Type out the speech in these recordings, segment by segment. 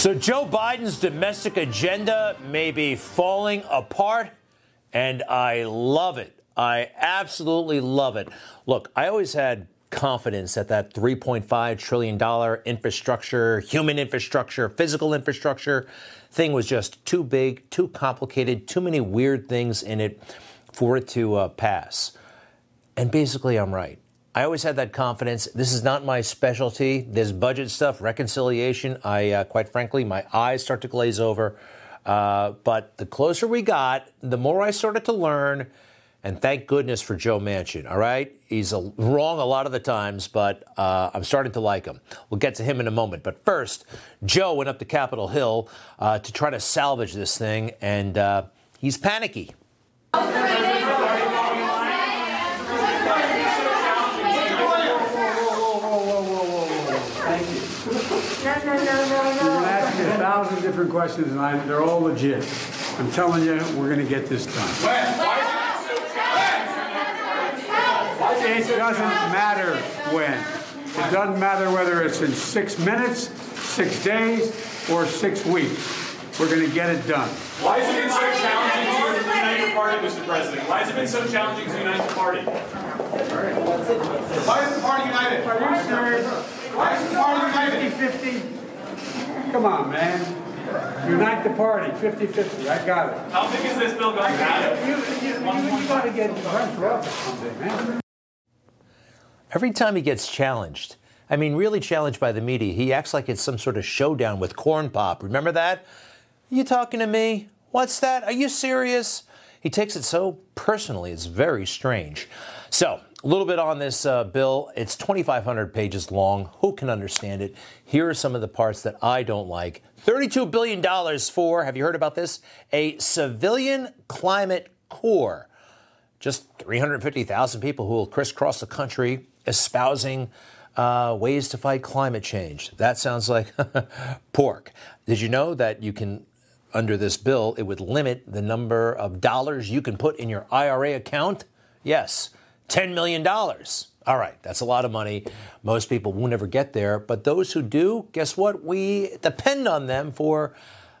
So Joe Biden's domestic agenda may be falling apart, and I love it. I absolutely love it. Look, I always had confidence that that $3.5 trillion infrastructure, human infrastructure, physical infrastructure thing was just too big, too complicated, too many weird things in it for it to uh, pass. And basically, I'm right. I always had that confidence. This is not my specialty. This budget stuff, reconciliation, I, uh, quite frankly, my eyes start to glaze over. Uh, but the closer we got, the more I started to learn. And thank goodness for Joe Manchin, all right? He's a, wrong a lot of the times, but uh, I'm starting to like him. We'll get to him in a moment. But first, Joe went up to Capitol Hill uh, to try to salvage this thing, and uh, he's panicky. A thousand different questions, and I, they're all legit. I'm telling you, we're going to get this done. It doesn't matter when. It doesn't matter whether it's in six minutes, six days, or six weeks. We're going to get it done. Why has it been so challenging to unite the party, Mr. President? Why has it been so challenging to unite the party? Why is the party united? Are you? Why is the party united? 50-50? Come on, man. Unite the party, 50-50. I got it. How big is this bill going to be? You, you, you, you got to get run for office someday, man. Every time he gets challenged, I mean, really challenged by the media, he acts like it's some sort of showdown with corn pop. Remember that? Are you talking to me? What's that? Are you serious? He takes it so personally. It's very strange. So, a little bit on this uh, bill. It's 2,500 pages long. Who can understand it? Here are some of the parts that I don't like. $32 billion for, have you heard about this? A civilian climate corps. Just 350,000 people who will crisscross the country espousing uh, ways to fight climate change. That sounds like pork. Did you know that you can, under this bill, it would limit the number of dollars you can put in your IRA account? Yes, $10 million. All right, that's a lot of money. Most people won't ever get there, but those who do, guess what? We depend on them for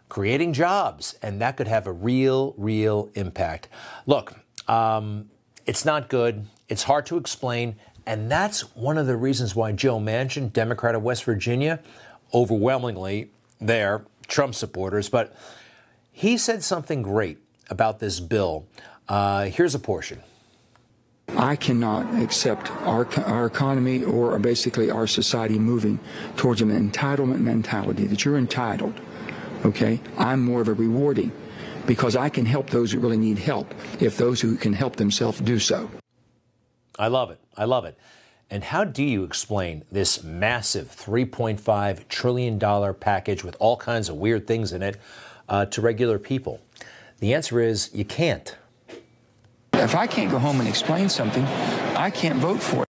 creating jobs, and that could have a real, real impact. Look, um, it's not good. It's hard to explain. And that's one of the reasons why Joe Manchin, Democrat of West Virginia, overwhelmingly there, Trump supporters, but he said something great about this bill. Uh, here's a portion. I cannot accept our, our economy or basically our society moving towards an entitlement mentality that you're entitled. Okay? I'm more of a rewarding because I can help those who really need help if those who can help themselves do so. I love it. I love it. And how do you explain this massive $3.5 trillion package with all kinds of weird things in it uh, to regular people? The answer is you can't. If I can't go home and explain something, I can't vote for it.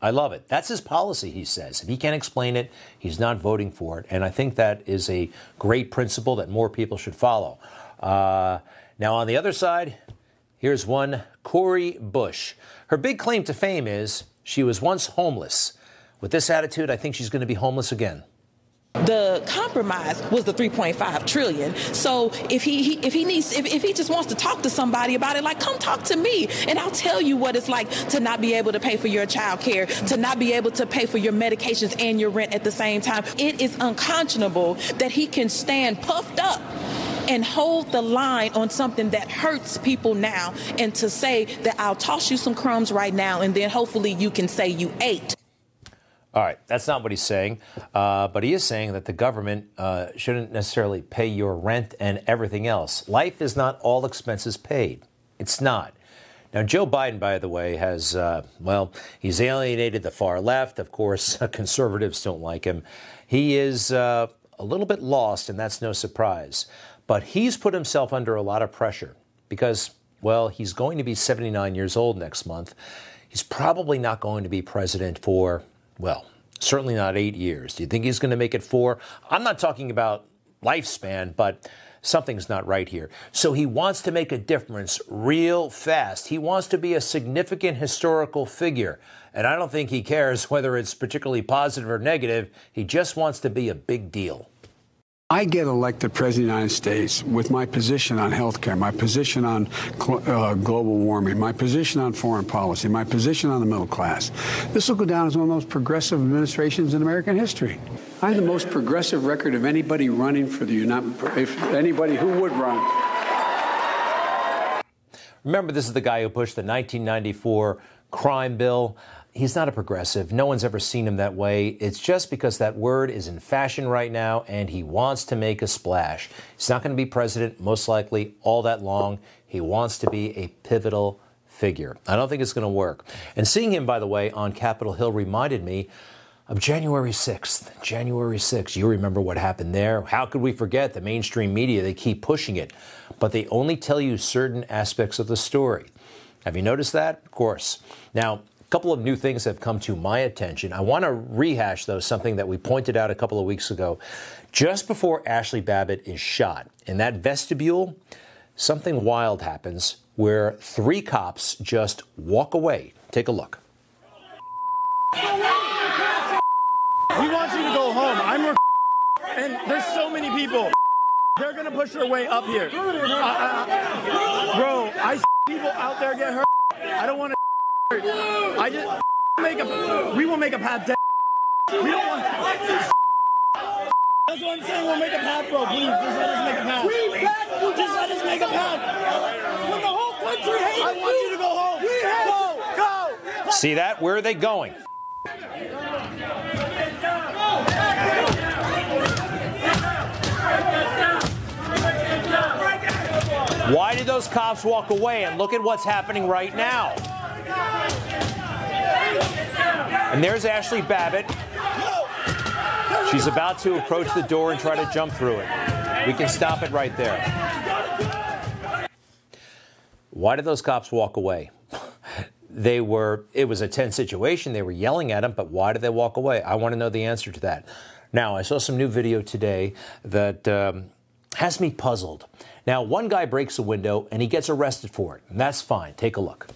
I love it. That's his policy, he says. If he can't explain it, he's not voting for it. And I think that is a great principle that more people should follow. Uh, now, on the other side, here's one Cori Bush. Her big claim to fame is she was once homeless. With this attitude, I think she's going to be homeless again. The compromise was the 3.5 trillion. So if he, he if he needs if, if he just wants to talk to somebody about it, like come talk to me and I'll tell you what it's like to not be able to pay for your child care, to not be able to pay for your medications and your rent at the same time. It is unconscionable that he can stand puffed up and hold the line on something that hurts people now and to say that I'll toss you some crumbs right now and then hopefully you can say you ate. All right, that's not what he's saying, uh, but he is saying that the government uh, shouldn't necessarily pay your rent and everything else. Life is not all expenses paid. It's not. Now, Joe Biden, by the way, has, uh, well, he's alienated the far left. Of course, conservatives don't like him. He is uh, a little bit lost, and that's no surprise. But he's put himself under a lot of pressure because, well, he's going to be 79 years old next month. He's probably not going to be president for well, certainly not eight years. Do you think he's going to make it four? I'm not talking about lifespan, but something's not right here. So he wants to make a difference real fast. He wants to be a significant historical figure. And I don't think he cares whether it's particularly positive or negative. He just wants to be a big deal. I get elected president of the United States with my position on health care, my position on uh, global warming, my position on foreign policy, my position on the middle class. This will go down as one of the most progressive administrations in American history. I have the most progressive record of anybody running for the United, if anybody who would run. Remember, this is the guy who pushed the 1994 crime bill. He's not a progressive. No one's ever seen him that way. It's just because that word is in fashion right now and he wants to make a splash. He's not going to be president, most likely, all that long. He wants to be a pivotal figure. I don't think it's going to work. And seeing him, by the way, on Capitol Hill reminded me of January 6th. January 6th. You remember what happened there? How could we forget? The mainstream media, they keep pushing it, but they only tell you certain aspects of the story. Have you noticed that? Of course. Now, couple of new things have come to my attention. I want to rehash, though, something that we pointed out a couple of weeks ago. Just before Ashli Babbitt is shot, in that vestibule, something wild happens where three cops just walk away. Take a look. We want you to go home. I'm your and there's so many people. They're gonna push their way up here. Uh, uh, bro, I see people out there get hurt. I don't want to I just make a. We will make a path. We don't want. That's what I'm saying. We'll make a path, bro. Please, just let us make a path. Just let us make a path. When the whole country hates I want you to go home. Go, go. See that? Where are they going? Why did those cops walk away? And look at what's happening right now. And there's Ashli Babbitt. She's about to approach the door and try to jump through it. We can stop it right there. Why did those cops walk away? they were, it was a tense situation. They were yelling at him, but why did they walk away? I want to know the answer to that. Now, I saw some new video today that um, has me puzzled. Now, one guy breaks a window and he gets arrested for it, and that's fine. Take a look.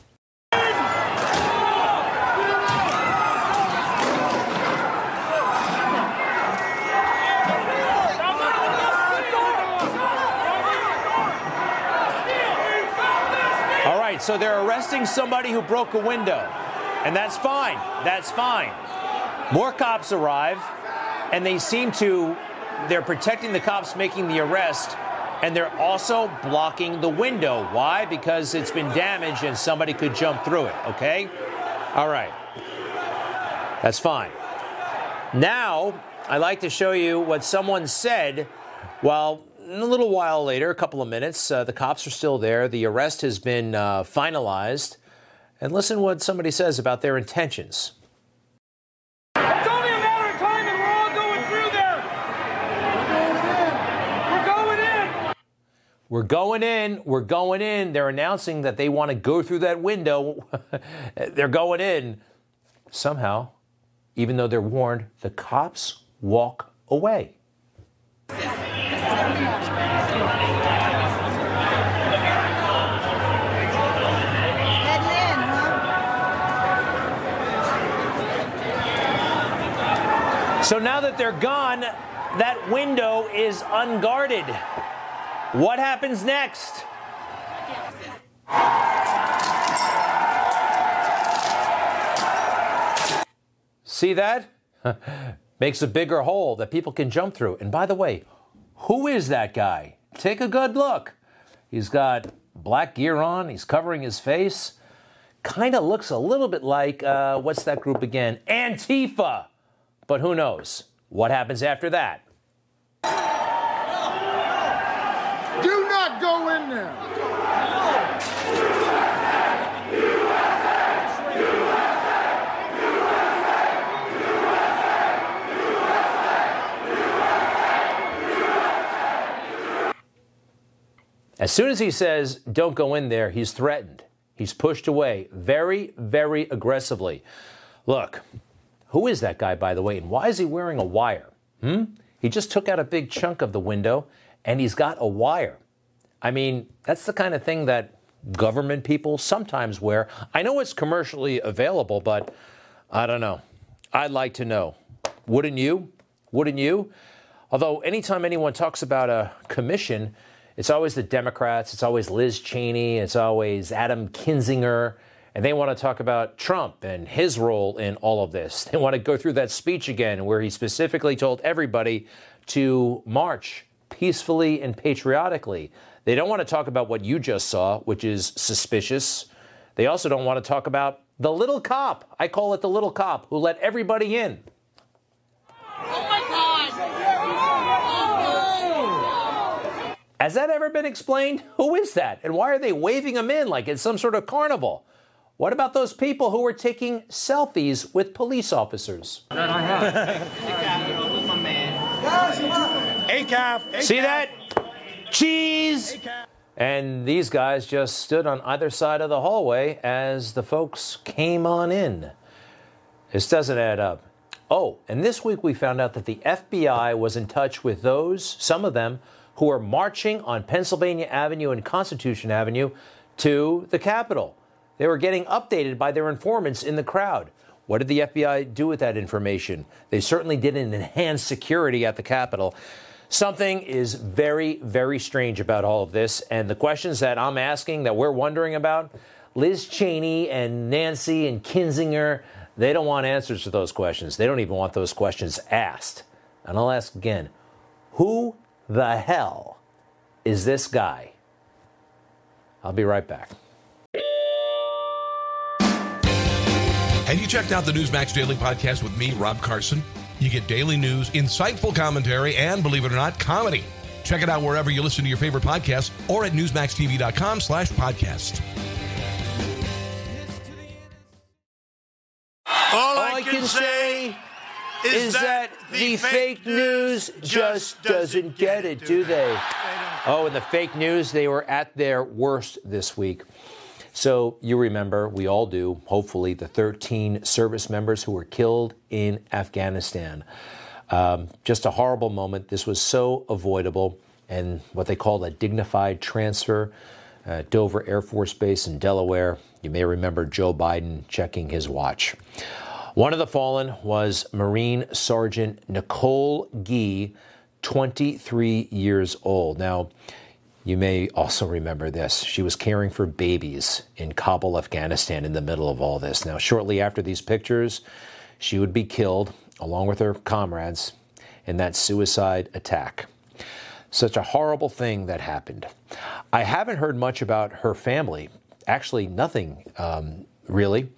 So they're arresting somebody who broke a window. And that's fine. That's fine. More cops arrive, and they seem to, they're protecting the cops making the arrest, and they're also blocking the window. Why? Because it's been damaged and somebody could jump through it, okay? All right. That's fine. Now, I'd like to show you what someone said while a little while later, a couple of minutes, uh, the cops are still there. The arrest has been uh, finalized. And listen what somebody says about their intentions. It's only a matter of time and we're all going through there. We're going in. We're going in. We're going in. They're announcing that they want to go through that window. they're going in. Somehow, even though they're warned, the cops walk away. So now that they're gone, that window is unguarded. What happens next? See that? Makes a bigger hole that people can jump through. And by the way, who is that guy? Take a good look. He's got black gear on, he's covering his face. Kind of looks a little bit like, uh, what's that group again? Antifa. But who knows? What happens after that? Do not go in there. As soon as he says, don't go in there, he's threatened. He's pushed away very, very aggressively. Look, who is that guy, by the way, and why is he wearing a wire? Hmm? He just took out a big chunk of the window and he's got a wire. I mean, that's the kind of thing that government people sometimes wear. I know it's commercially available, but I don't know. I'd like to know. Wouldn't you? Wouldn't you? Although, anytime anyone talks about a commission, it's always the Democrats, it's always Liz Cheney, it's always Adam Kinzinger, and they want to talk about Trump and his role in all of this. They want to go through that speech again where he specifically told everybody to march peacefully and patriotically. They don't want to talk about what you just saw, which is suspicious. They also don't want to talk about the little cop. I call it the little cop who let everybody in. Oh my God! Has that ever been explained? Who is that? And why are they waving him in like it's some sort of carnival? What about those people who were taking selfies with police officers? No, I have. ACAF. See that? Cheese! And these guys just stood on either side of the hallway as the folks came on in. This doesn't add up. Oh, and this week we found out that the FBI was in touch with those, some of them, who are marching on Pennsylvania Avenue and Constitution Avenue to the Capitol. They were getting updated by their informants in the crowd. What did the FBI do with that information? They certainly didn't enhance security at the Capitol. Something is very, very strange about all of this. And the questions that I'm asking, that we're wondering about, Liz Cheney and Nancy and Kinzinger, they don't want answers to those questions. They don't even want those questions asked. And I'll ask again who the hell is this guy? I'll be right back. Have you checked out the Newsmax Daily Podcast with me, Rob Carson? You get daily news, insightful commentary, and believe it or not, comedy. Check it out wherever you listen to your favorite podcasts or at newsmaxtv.com slash podcast. All I can say is that the fake news just doesn't get it, do they? Oh, and the fake news, they were at their worst this week. So you remember, we all do, hopefully, the 13 service members who were killed in Afghanistan. Um, just a horrible moment. This was so avoidable, and what they called a dignified transfer. Uh, Dover Air Force Base in Delaware. You may remember Joe Biden checking his watch. One of the fallen was Marine Sergeant Nicole Gee, 23 years old. Now, you may also remember this. She was caring for babies in Kabul, Afghanistan, in the middle of all this. Now, shortly after these pictures, she would be killed along with her comrades in that suicide attack. Such a horrible thing that happened. I haven't heard much about her family, actually, nothing um, really,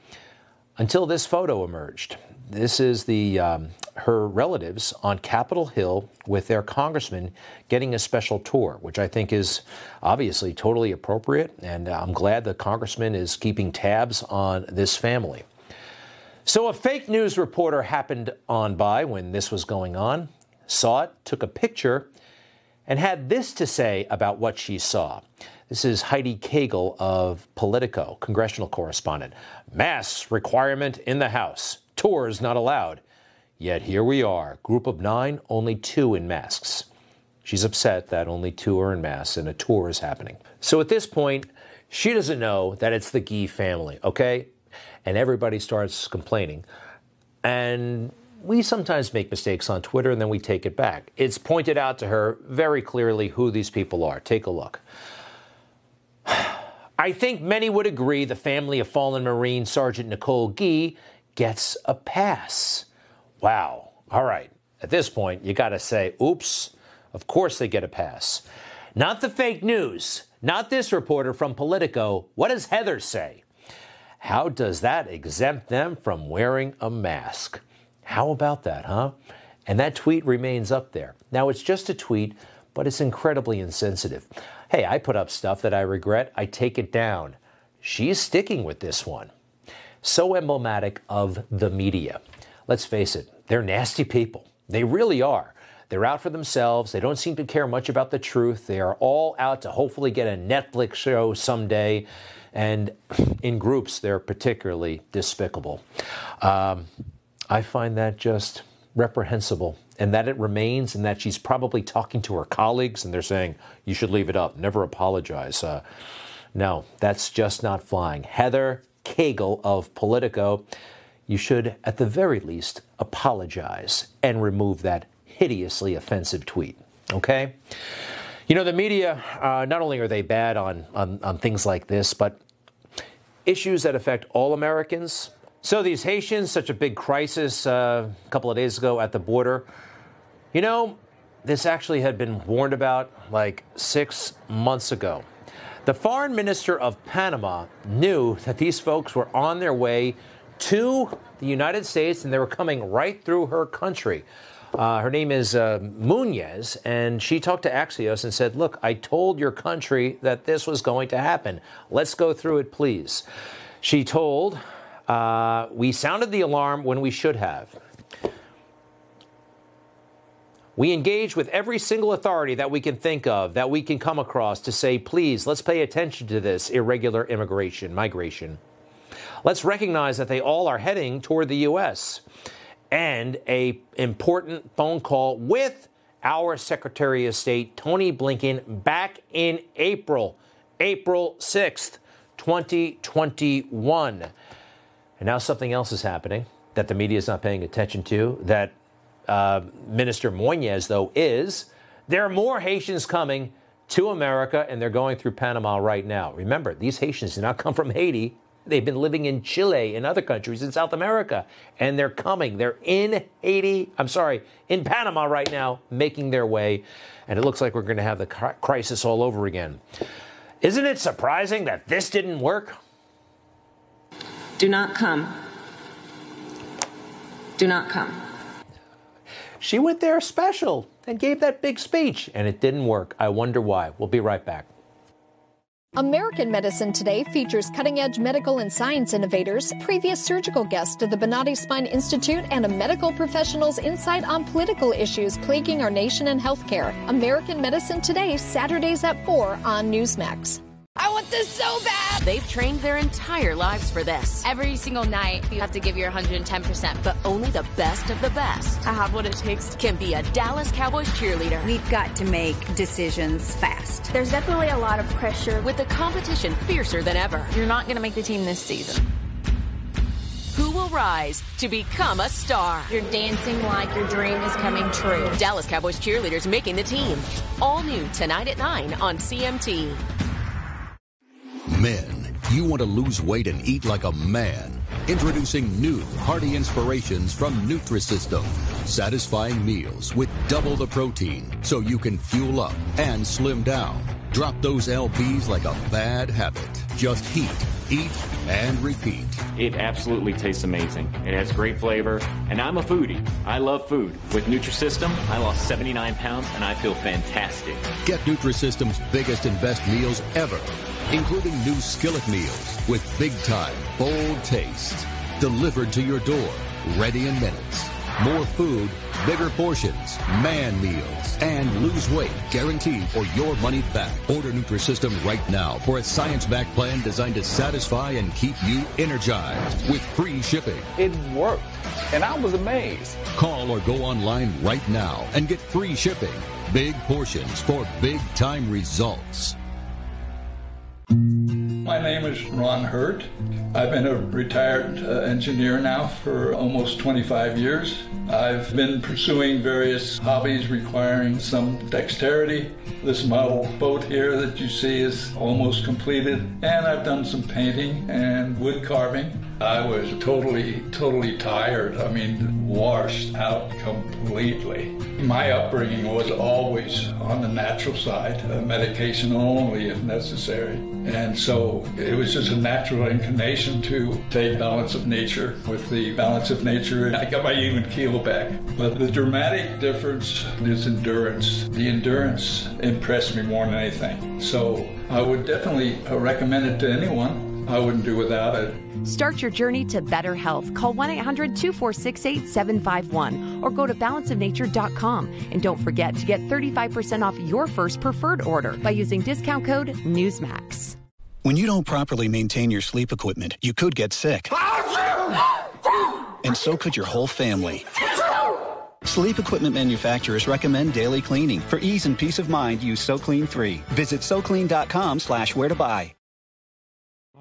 until this photo emerged. This is the um, her relatives on Capitol Hill with their congressman getting a special tour, which I think is obviously totally appropriate. And I'm glad the congressman is keeping tabs on this family. So, a fake news reporter happened on by when this was going on, saw it, took a picture, and had this to say about what she saw. This is Heidi Caygle of Politico, congressional correspondent. Mask requirement in the House. Tours not allowed. Yet here we are, group of nine, only two in masks. She's upset that only two are in masks and a tour is happening. So at this point, she doesn't know that it's the Gee family, okay? And everybody starts complaining. And we sometimes make mistakes on Twitter and then we take it back. It's pointed out to her very clearly who these people are. Take a look. I think many would agree the family of fallen Marine Sergeant Nicole Gee gets a pass. Wow. All right. At this point, you got to say, oops, of course they get a pass. Not the fake news, not this reporter from Politico. What does Heather say? How does that exempt them from wearing a mask? How about that, huh? And that tweet remains up there. Now, it's just a tweet, but it's incredibly insensitive. Hey, I put up stuff that I regret, I take it down. She's sticking with this one. So emblematic of the media. Let's face it, they're nasty people. They really are. They're out for themselves. They don't seem to care much about the truth. They are all out to hopefully get a Netflix show someday. And in groups, they're particularly despicable. Um, I find that just reprehensible and that it remains and that she's probably talking to her colleagues and they're saying, you should leave it up, never apologize. Uh, no, that's just not flying. Heather Caygle of Politico, you should at the very least apologize and remove that hideously offensive tweet. Okay? You know, the media, uh, not only are they bad on, on, on things like this, but issues that affect all Americans. So, these Haitians, such a big crisis uh, a couple of days ago at the border. You know, this actually had been warned about like six months ago. The foreign minister of Panama knew that these folks were on their way to the United States and they were coming right through her country. Uh, her name is uh, Munoz, and she talked to Axios and said, Look, I told your country that this was going to happen. Let's go through it, please. She told, uh, We sounded the alarm when we should have. We engage with every single authority that we can think of, that we can come across to say, please, let's pay attention to this irregular immigration, migration. Let's recognize that they all are heading toward the U.S. And a important phone call with our Secretary of State, Tony Blinken, back in April, April 6th, 2021. And now something else is happening that the media is not paying attention to, that uh, Minister Munoz, though, is there are more Haitians coming to America, and they're going through Panama right now. Remember, these Haitians did not come from Haiti. They've been living in Chile and other countries in South America, and they're coming. They're in Haiti, I'm sorry, in Panama right now, making their way. And it looks like we're going to have the crisis all over again. Isn't it surprising that this didn't work? Do not come. Do not come. She went there special and gave that big speech, and it didn't work. I wonder why. We'll be right back. American Medicine Today features cutting edge medical and science innovators, previous surgical guests of the Bonati Spine Institute, and a medical professional's insight on political issues plaguing our nation and healthcare. American Medicine Today, Saturdays at 4 on Newsmax. I want this so bad. They've trained their entire lives for this. Every single night, you have to give your 110%. But only the best of the best. I have what it takes. Can be a Dallas Cowboys cheerleader. We've got to make decisions fast. There's definitely a lot of pressure. With the competition fiercer than ever. You're not going to make the team this season. Who will rise to become a star? You're dancing like your dream is coming true. Dallas Cowboys cheerleaders making the team. All new tonight at 9 on CMT. Men, you want to lose weight and eat like a man. Introducing new hearty inspirations from Nutrisystem. Satisfying meals with double the protein so you can fuel up and slim down. Drop those LBs like a bad habit. Just heat, eat, and repeat. It absolutely tastes amazing. It has great flavor, and I'm a foodie. I love food. With Nutrisystem, I lost 79 pounds and I feel fantastic. Get Nutrisystem's biggest and best meals ever including new skillet meals with big time, bold taste. Delivered to your door, ready in minutes. More food, bigger portions, man meals, and lose weight guaranteed or your money back. Order Nutrisystem right now for a science-backed plan designed to satisfy and keep you energized with free shipping. It worked, and I was amazed. Call or go online right now and get free shipping. Big portions for big time results. Name is Ron Hurt. I've been a retired uh, engineer now for almost 25 years. I've been pursuing various hobbies requiring some dexterity. This model boat here that you see is almost completed, and I've done some painting and wood carving. I was totally, totally tired. I mean, washed out completely. My upbringing was always on the natural side, uh, medication only if necessary. And so it was just a natural inclination to take balance of nature with the balance of nature. And I got my even keel back. But the dramatic difference is endurance. The endurance impressed me more than anything. So I would definitely recommend it to anyone. I wouldn't do without it. Start your journey to better health. Call 1 800 246 8751 or go to balanceofnature.com. And don't forget to get 35% off your first preferred order by using discount code NEWSMAX. When you don't properly maintain your sleep equipment, you could get sick. And so could your whole family. Sleep equipment manufacturers recommend daily cleaning. For ease and peace of mind, use SoClean 3. Visit SoClean.com slash where to buy.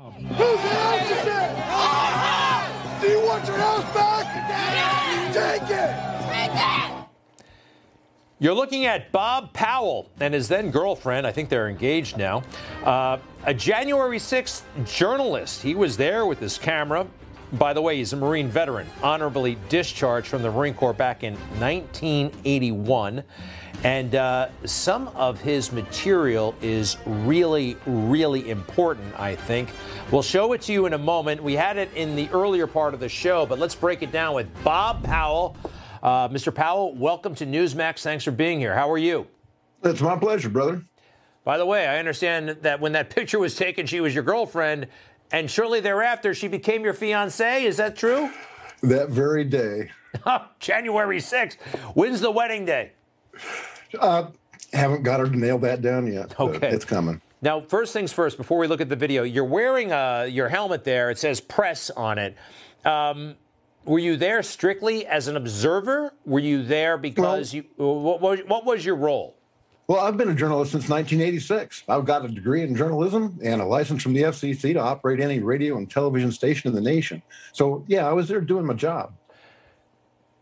Do you want your house back? Take it! You're looking at Bob Powell and his then girlfriend. I think they're engaged now. Uh, a January 6th journalist. He was there with his camera. By the way, he's a Marine veteran, honorably discharged from the Marine Corps back in 1981. And uh, some of his material is really, really important, I think. We'll show it to you in a moment. We had it in the earlier part of the show, but let's break it down with Bob Powell. Uh, Mr. Powell, welcome to Newsmax. Thanks for being here. How are you? It's my pleasure, brother. By the way, I understand that when that picture was taken, she was your girlfriend, and shortly thereafter, she became your fiance. Is that true? That very day. January 6th. When's the wedding day? Uh, haven't got her to nail that down yet. Okay. It's coming. Now, first things first, before we look at the video, you're wearing uh, your helmet there. It says press on it. Um, were you there strictly as an observer? Were you there because well, you. What, what, what was your role? Well, I've been a journalist since 1986. I've got a degree in journalism and a license from the FCC to operate any radio and television station in the nation. So, yeah, I was there doing my job.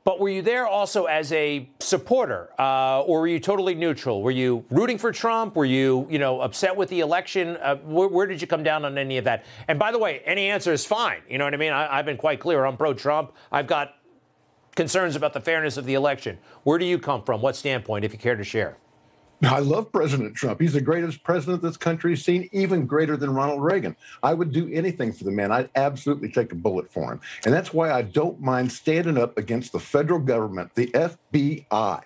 But were you there also as a supporter, uh, or were you totally neutral? Were you rooting for Trump? Were you, you know, upset with the election? Uh, where, where, did you come down on any of that? And by the way, any answer is fine. You know what I mean? I, I've been quite clear. I'm pro-Trump. I've got concerns about the fairness of the election. Where do you come from? What standpoint, if you care to share? I love President Trump. He's the greatest president this country's seen, even greater than Ronald Reagan. I would do anything for the man. I'd absolutely take a bullet for him. And that's why I don't mind standing up against the federal government, the FBI,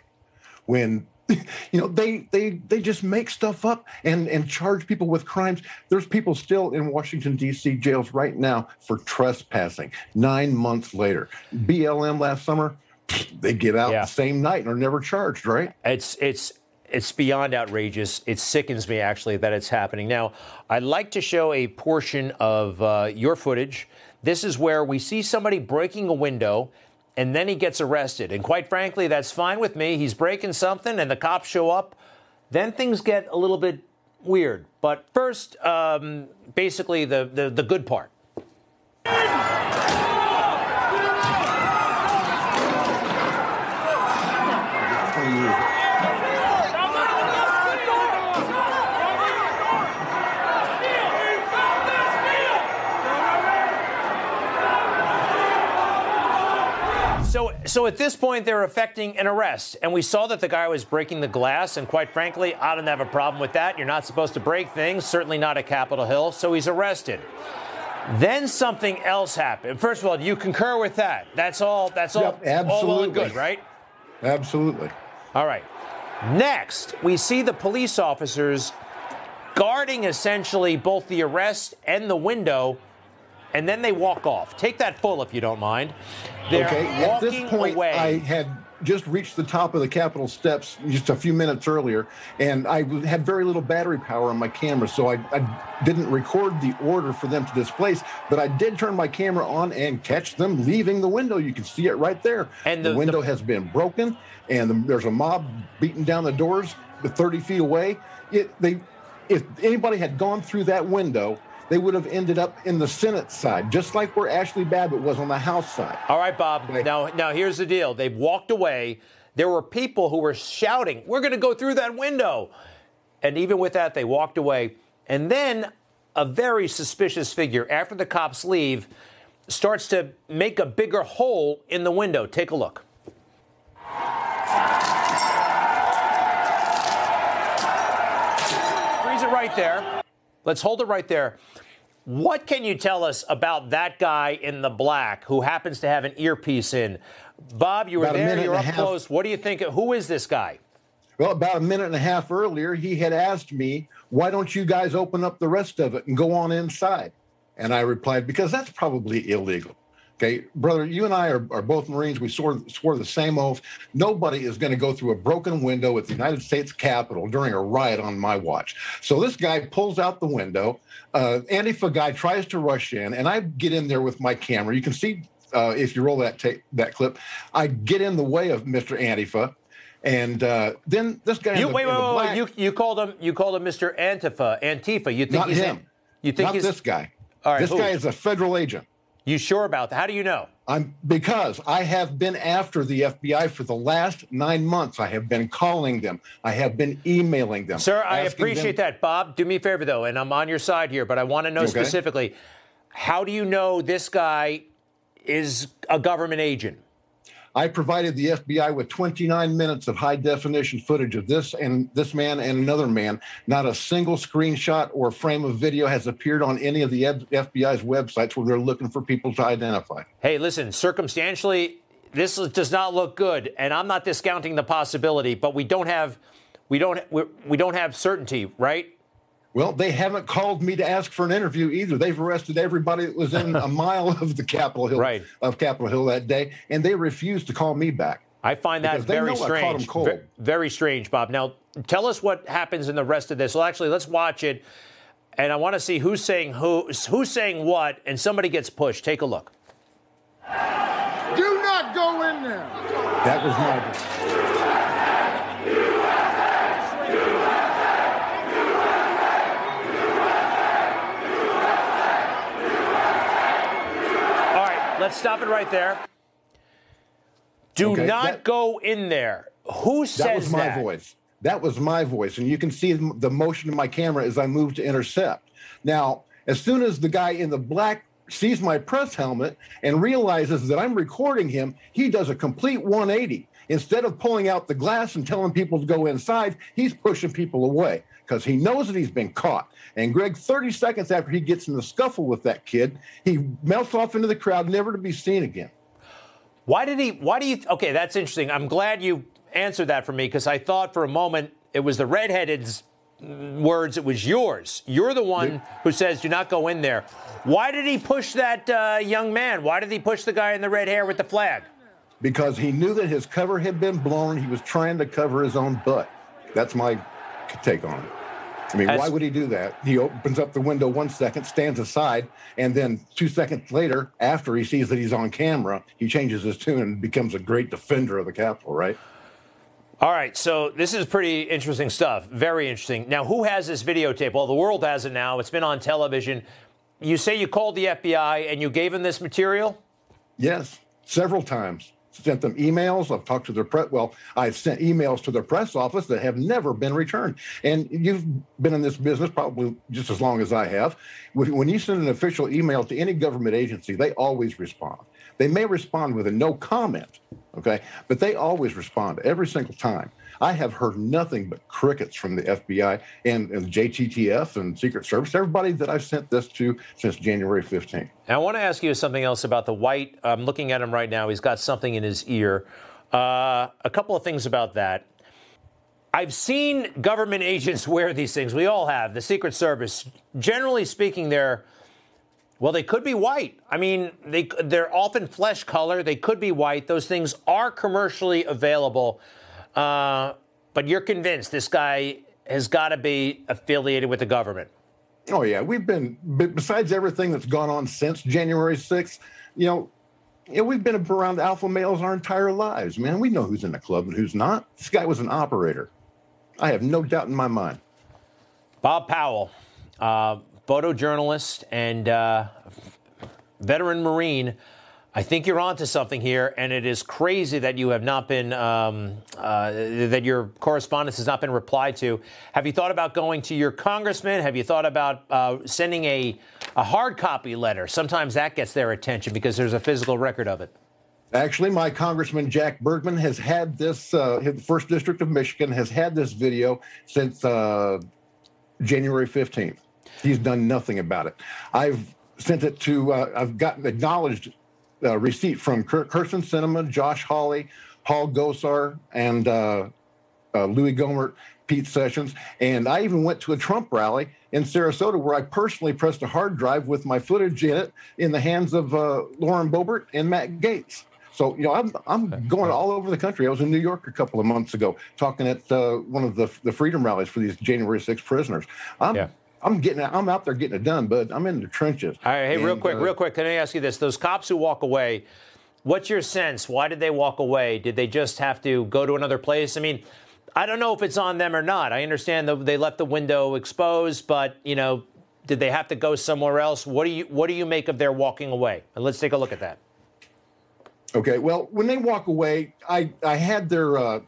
when you know they they they just make stuff up and and charge people with crimes there's people still in washington d.c jails right now for trespassing nine months later blm last summer they get out yeah. the same night and are never charged right it's it's it's beyond outrageous. It sickens me actually that it's happening. Now, I'd like to show a portion of uh, your footage. This is where we see somebody breaking a window and then he gets arrested. And quite frankly, that's fine with me. He's breaking something and the cops show up. Then things get a little bit weird. But first, um, basically, the, the, the good part. So, at this point, they're effecting an arrest, and we saw that the guy was breaking the glass. And quite frankly, I don't have a problem with that. You're not supposed to break things, certainly not at Capitol Hill. So he's arrested. Then something else happened. First of all, do you concur with that? That's all. That's all. Yep, absolutely. All well and good, right? Absolutely. All right. Next, we see the police officers guarding essentially both the arrest and the window and then they walk off. Take that full if you don't mind. They're okay. At this point, away. I had just reached the top of the Capitol steps just a few minutes earlier, and I had very little battery power on my camera, so I, I, didn't record the order for them to displace. But I did turn my camera on and catch them leaving the window. You can see it right there. And the, the window the, has been broken, and the, there's a mob beating down the doors 30 feet away. It, they, if anybody had gone through that window, they would have ended up in the Senate side, just like where Ashli Babbitt was on the House side. All right, Bob. Now, now here's the deal. They've walked away. There were people who were shouting, "We're going to go through that window," and even with that, they walked away. And then a very suspicious figure, after the cops leave, starts to make a bigger hole in the window. Take a look. Freeze it right there. Let's hold it right there. What can you tell us about that guy in the black who happens to have an earpiece in? Bob, you were there, you're up close. What do you think? Who is this guy? Well, about a minute and a half earlier, he had asked me, why don't you guys open up the rest of it and go on inside? And I replied, because that's probably illegal. Okay, brother, you and I are, are both Marines. We swore, swore the same oath. Nobody is going to go through a broken window at the United States Capitol during a riot on my watch. So this guy pulls out the window. Uh, Antifa guy tries to rush in, and I get in there with my camera. You can see uh, if you roll that tape, that clip. I get in the way of Mr. Antifa. And uh, then this guy. You, the, wait, wait, wait, black, you, you called him. You called him Mr. Antifa. Antifa. You think not he's him? In, you think not he's this guy? All right, this who? guy is a federal agent. You sure about that? How do you know? I'm because I have been after the FBI for the last nine months. I have been calling them. I have been emailing them. Sir, I appreciate them- that. Bob, do me a favor though, and I'm on your side here, but I want to know Okay. specifically how do you know this guy is a government agent? I provided the FBI with 29 minutes of high definition footage of this and this man and another man. Not a single screenshot or frame of video has appeared on any of the FBI's websites where they're looking for people to identify. Hey, listen, circumstantially, this does not look good, and I'm not discounting the possibility, but we don't have, we don't, we we don't have certainty, right? Well, they haven't called me to ask for an interview either. They've arrested everybody that was in a mile of the Capitol Hill Right. of Capitol Hill that day, and they refused to call me back. I find that very know I caught 'em strange. cold. Ve- very strange, Bob. Now, tell us what happens in the rest of this. Well, actually, let's watch it, and I want to see who's saying who, who's saying what, and somebody gets pushed. Take a look. Do not go in there. That was my. All right, let's stop it right there. Do Okay, not that- go in there. Who says that was my that? voice. That was my voice, and you can see the motion of my camera as I move to intercept. Now, as soon as the guy in the black sees my press helmet and realizes that I'm recording him, he does a complete 180. Instead of pulling out the glass and telling people to go inside, he's pushing people away because he knows that he's been caught. And Greg, 30 seconds after he gets in the scuffle with that kid, he melts off into the crowd, never to be seen again. Why did he? Why do you? Okay, that's interesting. I'm glad you answered that for me because I thought for a moment it was the redheaded's words. It was yours. You're the one who says do not go in there. Why did he push that uh, young man? Why did he push the guy in the red hair with the flag? because he knew that his cover had been blown. He was trying to cover his own butt. That's my take on it. I mean, As- why would he do that? He opens up the window one second, stands aside, and then two seconds later, after he sees that he's on camera, he changes his tune and becomes a great defender of the Capitol, right? All right, so this is pretty interesting stuff. Very interesting. Now, who has this videotape? Well, the world has it now. It's been on television. You say you called the FBI and you gave them this material? Yes, several times. Sent them emails. I've talked to their press. Well, I've sent emails to their press office that have never been returned. And you've been in this business probably just as long as I have. When you send an official email to any government agency, they always respond. They may respond with a no comment, okay, but they always respond every single time. I have heard nothing but crickets from the FBI and, and JTTF and Secret Service, everybody that I've sent this to since January 15th. Now, I want to ask you something else about the white. I'm looking at him right now. He's got something in his ear. Uh, a couple of things about that. I've seen government agents wear these things. We all have. The Secret Service, generally speaking, they're well, they could be white. I mean, they they're often flesh color. They could be white. Those things are commercially available. Uh, but you're convinced this guy has got to be affiliated with the government. Oh yeah, we've been besides everything that's gone on since January 6th, you know, you know, we've been around alpha males our entire lives, man. We know who's in the club and who's not. This guy was an operator. I have no doubt in my mind. Bob Powell, uh, photojournalist and uh, veteran Marine. I think you're onto something here, and it is crazy that you have not been, um, uh, that your correspondence has not been replied to. Have you thought about going to your congressman? Have you thought about uh, sending a, a hard copy letter? Sometimes that gets their attention because there's a physical record of it. Actually, my Congressman Jack Bergman has had this. Uh, the first district of Michigan has had this video since uh, January 15th. He's done nothing about it. I've sent it to. Uh, I've gotten acknowledged uh, receipt from Kir- Kyrsten Sinema, Josh Hawley, Paul Gosar, and uh, uh, Louie Gohmert, Pete Sessions, and I even went to a Trump rally in Sarasota where I personally pressed a hard drive with my footage in it in the hands of uh, Lauren Boebert and Matt Gaetz. So you know, I'm I'm going all over the country. I was in New York a couple of months ago talking at uh, one of the the freedom rallies for these January 6 prisoners. I'm I'm getting I'm out there getting it done, but I'm in the trenches. All right, hey, real quick, uh, real quick. Can I ask you this? Those cops who walk away, what's your sense? Why did they walk away? Did they just have to go to another place? I mean, I don't know if it's on them or not. I understand that they left the window exposed, but you know, Did they have to go somewhere else? What do you What do you make of their walking away? And let's take a look at that. Okay. Well, when they walk away, I I had their uh,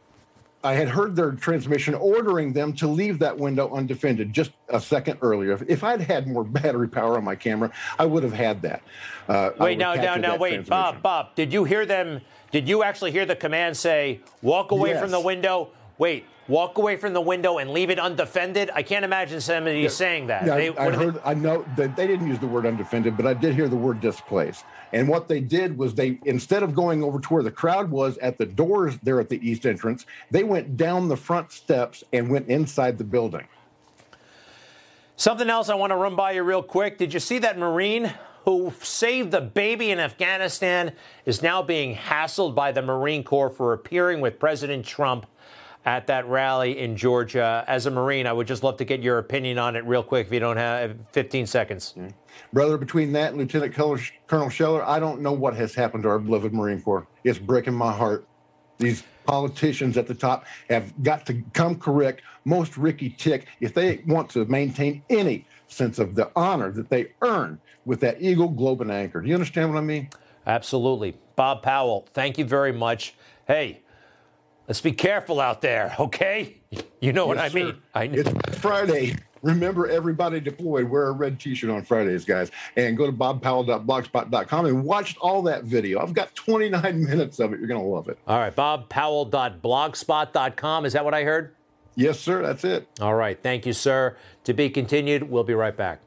I had heard their transmission ordering them to leave that window undefended just a second earlier. If, if I'd had more battery power on my camera, I would have had that. Uh, wait, now, now, now, wait, Bob, Bob, did you hear them? Did you actually hear the command say, "Walk away Yes. from the window"? Wait, walk away from the window and leave it undefended. I can't imagine somebody saying that. Yeah, They- I, I do they- heard. I know that they didn't use the word undefended, but I did hear the word displaced. And what they did was they, instead of going over to where the crowd was at the doors there at the east entrance, they went down the front steps and went inside the building. Something else I want to run by you real quick. Did you see that Marine who saved the baby in Afghanistan is now being hassled by the Marine Corps for appearing with President Trump at that rally in Georgia? As a Marine, I would just love to get your opinion on it real quick if you don't have 15 seconds. Mm-hmm. Brother, between that and Lieutenant Colonel, Colonel Scheller, I don't know what has happened to our beloved Marine Corps. It's breaking my heart. These politicians at the top have got to come correct. Most Ricky Tick, if they want to maintain any sense of the honor that they earn with that Eagle, Globe, and Anchor. Do you understand what I mean? Absolutely. Bob Powell, thank you very much. Hey, let's be careful out there, okay? You know what Yes, I mean. I know. It's Friday. Remember, everybody deployed. Wear a red T-shirt on Fridays, guys, and go to bobpowell.blogspot.com and watch all that video. I've got 29 minutes of it. You're gonna love it. All right, bobpowell.blogspot.com. Is that what I heard? Yes, sir. That's it. All right. Thank you, sir. To be continued. We'll be right back.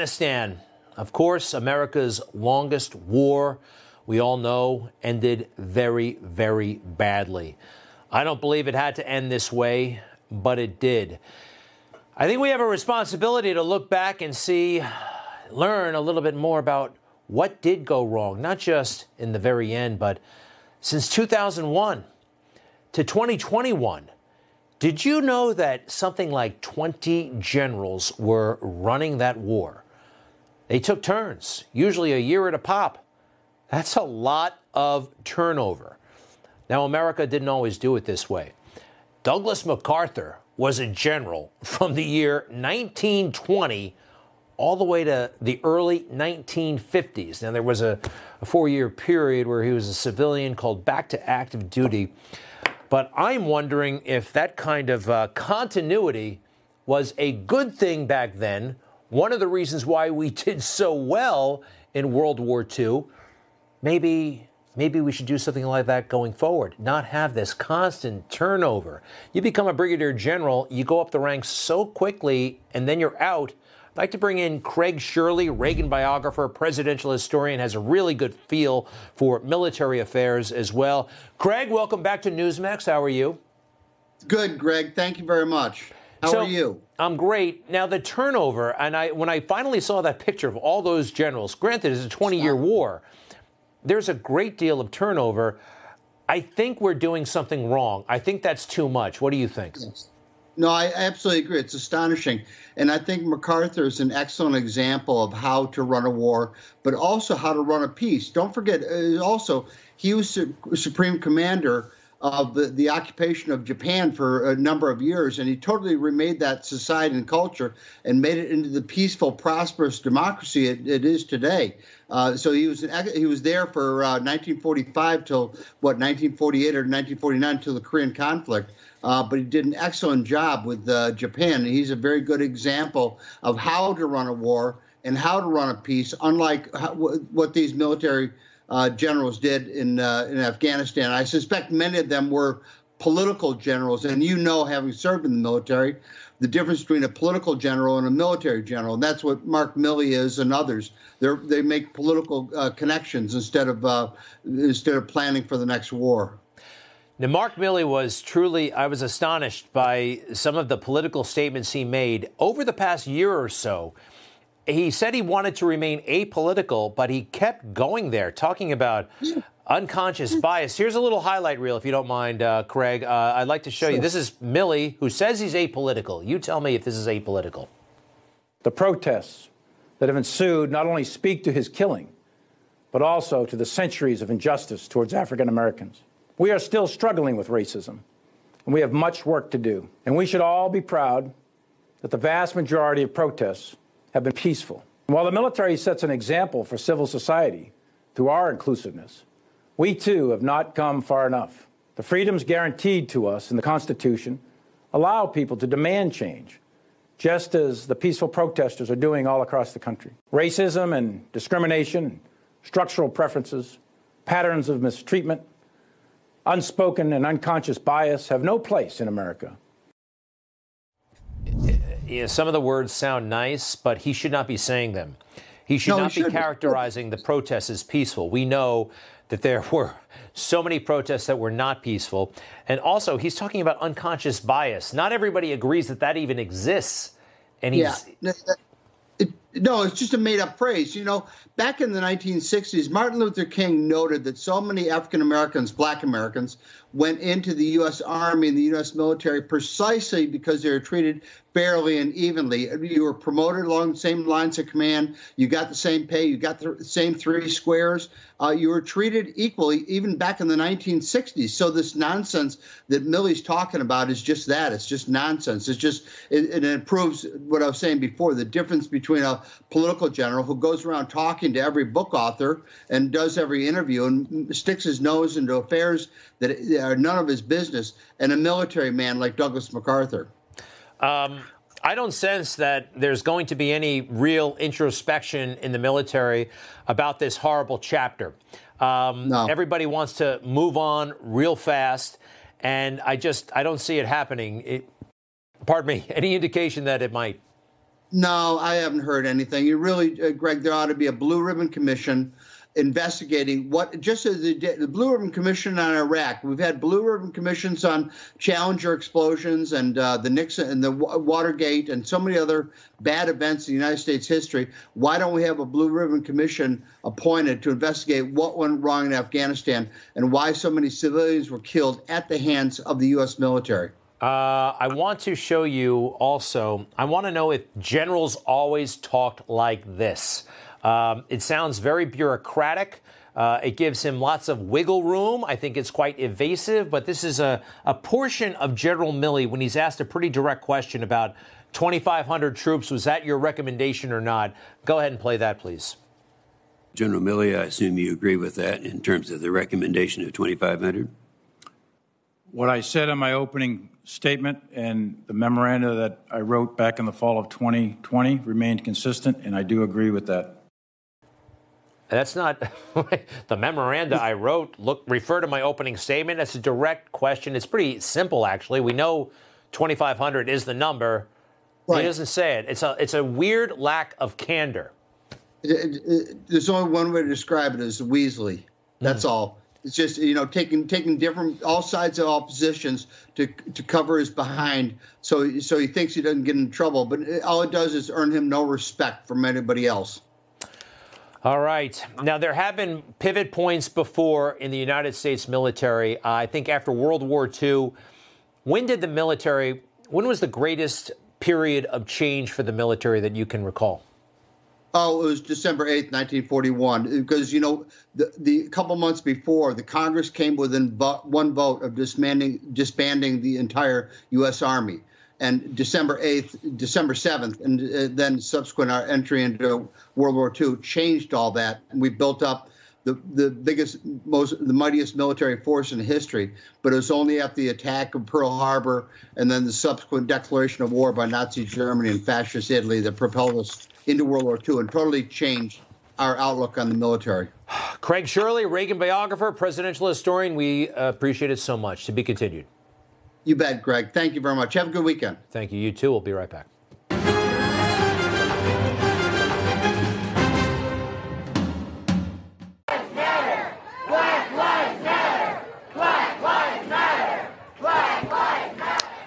Afghanistan, of course, America's longest war, we all know, ended very, very badly. I don't believe it had to end this way, but it did. I think we have a responsibility to look back and see, learn a little bit more about what did go wrong, not just in the very end, but since 2001 to 2021. Did you know that something like 20 generals were running that war? They took turns, usually a year at a pop. That's a lot of turnover. Now, America didn't always do it this way. Douglas MacArthur was a general from the year 1920 all the way to the early 1950s. Now, there was a, a four year period where he was a civilian called back to active duty. But I'm wondering if that kind of uh, continuity was a good thing back then. One of the reasons why we did so well in World War II. Maybe, maybe we should do something like that going forward. Not have this constant turnover. You become a brigadier general, you go up the ranks so quickly, and then you're out. I'd like to bring in Craig Shirley, Reagan biographer, presidential historian, has a really good feel for military affairs as well. Craig, welcome back to Newsmax. How are you? Good, Greg. Thank you very much. How So, are you? I'm great. Now the turnover, and I when I finally saw that picture of all those generals, granted it's a 20-year war, there's a great deal of turnover. I think we're doing something wrong. I think that's too much. What do you think? No, I absolutely agree. It's astonishing. And I think MacArthur is an excellent example of how to run a war, but also how to run a peace. Don't forget, uh, also, he was su- Supreme Commander of the, the occupation of Japan for a number of years, and he totally remade that society and culture and made it into the peaceful, prosperous democracy it, it is today. Uh, so he was an, he was there for uh, 1945 till what 1948 or 1949 till the Korean conflict. Uh, but he did an excellent job with uh, Japan. He's a very good example of how to run a war and how to run a peace, unlike how, what these military uh, generals did in uh, in Afghanistan. I suspect many of them were political generals, and you know, having served in the military, the difference between a political general and a military general, and that's what Mark Milley is and others. They they make political uh, connections instead of uh, instead of planning for the next war. Now, Mark Milley was truly, I was astonished by some of the political statements he made over the past year or so. He said he wanted to remain apolitical, but he kept going there, talking about unconscious bias. Here's a little highlight reel, if you don't mind, uh, Craig. Uh, I'd like to show you. This is Milley, who says he's apolitical. You tell me if this is apolitical. The protests that have ensued not only speak to his killing, but also to the centuries of injustice towards African Americans. We are still struggling with racism, and we have much work to do. And we should all be proud that the vast majority of protests have been peaceful. While the military sets an example for civil society through our inclusiveness, we too have not come far enough. The freedoms guaranteed to us in the Constitution allow people to demand change, just as the peaceful protesters are doing all across the country. Racism and discrimination, structural preferences, patterns of mistreatment, unspoken and unconscious bias have no place in America. Yeah, some of the words sound nice, but he should not be saying them. He should No, he not be characterizing the protests as peaceful. We know that there were so many protests that were not peaceful. And also, he's talking about unconscious bias. Not everybody agrees that that even exists. And he's. Yeah. It, no, it's just a made up phrase. You know, back in the 1960s, Martin Luther King noted that so many African Americans, black Americans, went into the U.S. Army and the U.S. military precisely because they were treated fairly and evenly. You were promoted along the same lines of command. You got the same pay. You got the same three squares. Uh, you were treated equally, even back in the 1960s. So this nonsense that Milley's talking about is just that. It's just nonsense. It's just it, it proves what I was saying before: the difference between a political general who goes around talking to every book author and does every interview and sticks his nose into affairs that are none of his business, and a military man like Douglas MacArthur. Um, I don't sense that there's going to be any real introspection in the military about this horrible chapter. Um, Everybody wants to move on real fast, and I just I don't see it happening. It, pardon me. Any indication that it might? No, I haven't heard anything. You really, uh, Greg, there ought to be a blue ribbon commission investigating what just as the, the blue ribbon commission on Iraq. We've had blue ribbon commissions on Challenger explosions and uh, the Nixon and the Wa- Watergate and so many other bad events in the United States history. Why don't we have a blue ribbon commission appointed to investigate what went wrong in Afghanistan and why so many civilians were killed at the hands of the U.S. military? Uh, I want to show you also. I want to know if generals always talked like this. Um, it sounds very bureaucratic. Uh, it gives him lots of wiggle room. I think it's quite evasive, but this is a, a portion of General Milley when he's asked a pretty direct question about 2,500 troops. Was that your recommendation or not? Go ahead and play that, please. General Milley, I assume you agree with that in terms of the recommendation of 2,500? What I said in my opening statement and the memoranda that I wrote back in the fall of 2020 remained consistent, and I do agree with that. That's not the memoranda I wrote. Look, refer to my opening statement. That's a direct question. It's pretty simple, actually. We know 2,500 is the number. He doesn't say it. It's a it's a weird lack of candor. It- it- it- there's only one way to describe it as Weasley. That's mm-hmm. all. It's just you know taking taking different all sides of all positions to to cover his behind, so so he thinks he doesn't get in trouble. But all it does is earn him no respect from anybody else. All right. Now, there have been pivot points before in the United States military. Uh, I think after World War II, when did the military, when was the greatest period of change for the military that you can recall? Oh, it was December 8th, 1941, because, you know, the, the couple months before, the Congress came within vo- one vote of disbanding, disbanding the entire U.S. Army. And December 8th, December 7th, and uh, then subsequent our entry into World War II changed all that. We built up the, the biggest, most, the mightiest military force in history. But it was only after the attack of Pearl Harbor and then the subsequent declaration of war by Nazi Germany and fascist Italy that propelled us into World War II and totally changed our outlook on the military. Craig Shirley, Reagan biographer, presidential historian. We uh, appreciate it so much. To be continued. You bet, Greg. Thank you very much. Have a good weekend. Thank you. You too. We'll be right back.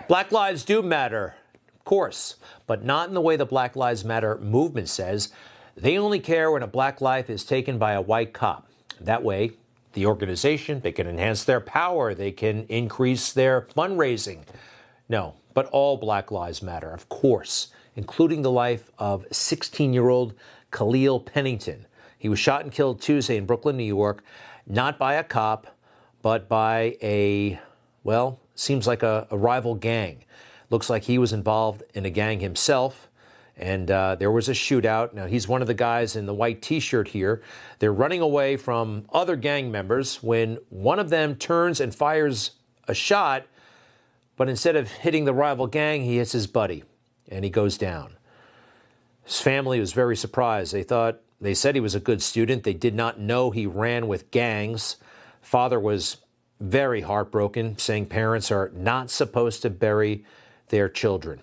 Black lives do matter. of course, but not in the way the Black Lives Matter movement says. They only care when a black life is taken by a white cop. That way, the organization, they can enhance their power, they can increase their fundraising. No, but all Black Lives Matter, of course, including the life of 16 year old Khalil Pennington. He was shot and killed Tuesday in Brooklyn, New York, not by a cop, but by a, well, seems like a, a rival gang. Looks like he was involved in a gang himself. And uh, there was a shootout. Now, he's one of the guys in the white t shirt here. They're running away from other gang members when one of them turns and fires a shot, but instead of hitting the rival gang, he hits his buddy and he goes down. His family was very surprised. They thought, they said he was a good student. They did not know he ran with gangs. Father was very heartbroken, saying parents are not supposed to bury their children.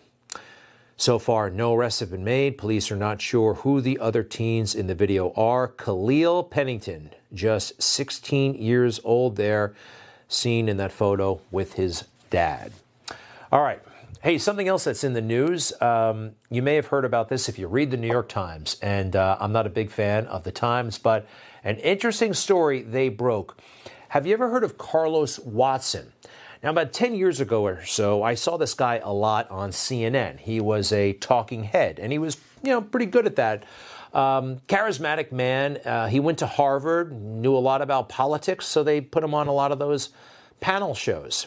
So far, no arrests have been made. Police are not sure who the other teens in the video are. Khalil Pennington, just 16 years old, there, seen in that photo with his dad. All right. Hey, something else that's in the news. Um, you may have heard about this if you read the New York Times, and uh, I'm not a big fan of the Times, but an interesting story they broke. Have you ever heard of Carlos Watson? Now, about 10 years ago or so, I saw this guy a lot on CNN. He was a talking head, and he was, you know, pretty good at that. Um, charismatic man. Uh, he went to Harvard, knew a lot about politics, so they put him on a lot of those panel shows.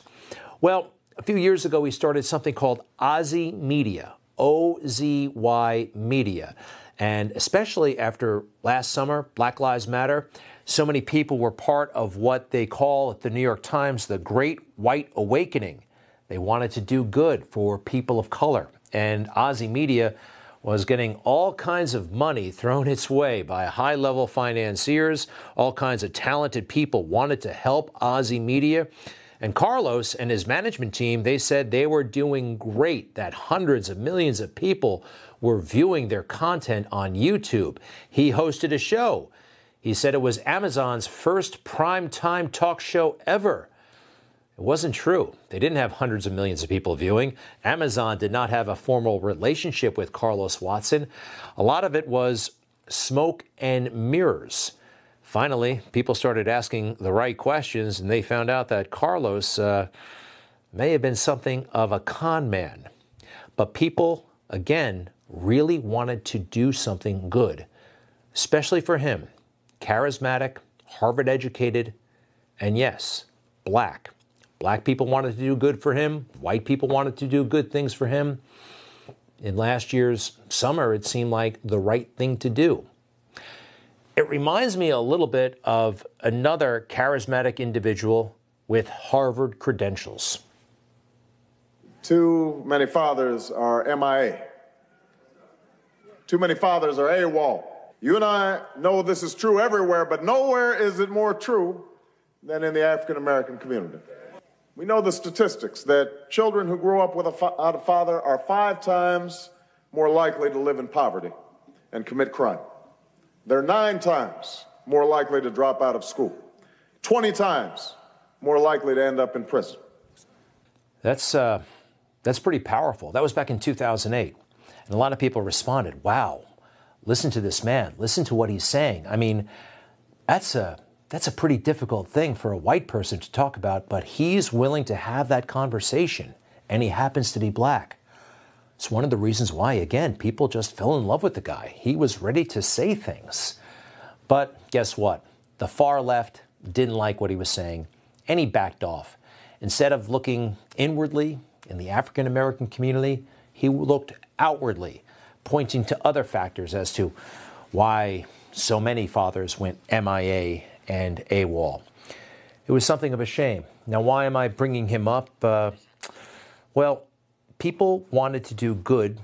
Well, a few years ago, he started something called Ozy Media, O Z Y Media. And especially after last summer, Black Lives Matter, so many people were part of what they call at the New York Times the Great White Awakening. They wanted to do good for people of color. And Ozy Media was getting all kinds of money thrown its way by high level financiers. All kinds of talented people wanted to help Ozy Media. And Carlos and his management team, they said they were doing great, that hundreds of millions of people were viewing their content on YouTube. He hosted a show he said it was Amazon's first prime time talk show ever. It wasn't true. They didn't have hundreds of millions of people viewing. Amazon did not have a formal relationship with Carlos Watson. A lot of it was smoke and mirrors. Finally, people started asking the right questions, and they found out that Carlos uh, may have been something of a con man. But people, again, really wanted to do something good, especially for him charismatic, Harvard educated, and yes, black. Black people wanted to do good for him, white people wanted to do good things for him. In last year's summer, it seemed like the right thing to do. It reminds me a little bit of another charismatic individual with Harvard credentials. Too many fathers are MIA. Too many fathers are AWOL. You and I know this is true everywhere, but nowhere is it more true than in the African American community. We know the statistics that children who grow up without a father are five times more likely to live in poverty and commit crime. They're nine times more likely to drop out of school, 20 times more likely to end up in prison. That's, uh, that's pretty powerful. That was back in 2008. And a lot of people responded, wow, listen to this man, listen to what he's saying. I mean, that's a that's a pretty difficult thing for a white person to talk about, but he's willing to have that conversation, and he happens to be black. It's one of the reasons why, again, people just fell in love with the guy. He was ready to say things. But guess what? The far left didn't like what he was saying, and he backed off. Instead of looking inwardly in the African American community, he looked outwardly pointing to other factors as to why so many fathers went MIA and AWOL. It was something of a shame. Now, why am I bringing him up? Uh, well, people wanted to do good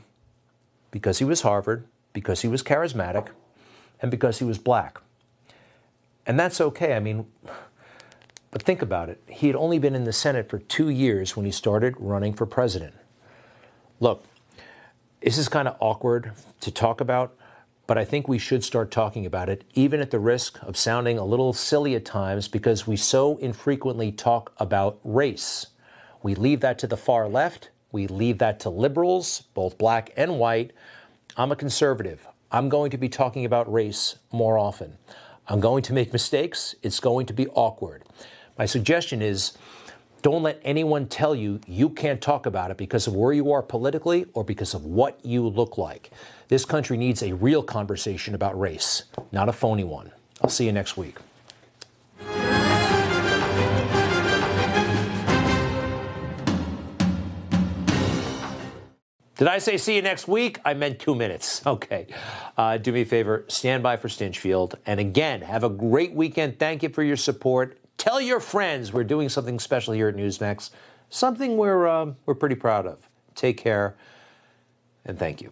because he was Harvard, because he was charismatic, and because he was black. And that's okay. I mean, but think about it. He had only been in the Senate for two years when he started running for president. Look, this is kind of awkward to talk about, but I think we should start talking about it, even at the risk of sounding a little silly at times because we so infrequently talk about race. We leave that to the far left We leave that to liberals, both black and white. I'm a conservative. I'm going to be talking about race more often. I'm going to make mistakes. It's going to be awkward. My suggestion is don't let anyone tell you you can't talk about it because of where you are politically or because of what you look like. This country needs a real conversation about race, not a phony one. I'll see you next week. Did I say see you next week? I meant two minutes. Okay. Uh, do me a favor, stand by for Stinchfield. And again, have a great weekend. Thank you for your support. Tell your friends we're doing something special here at Newsmax, something we're, uh, we're pretty proud of. Take care, and thank you.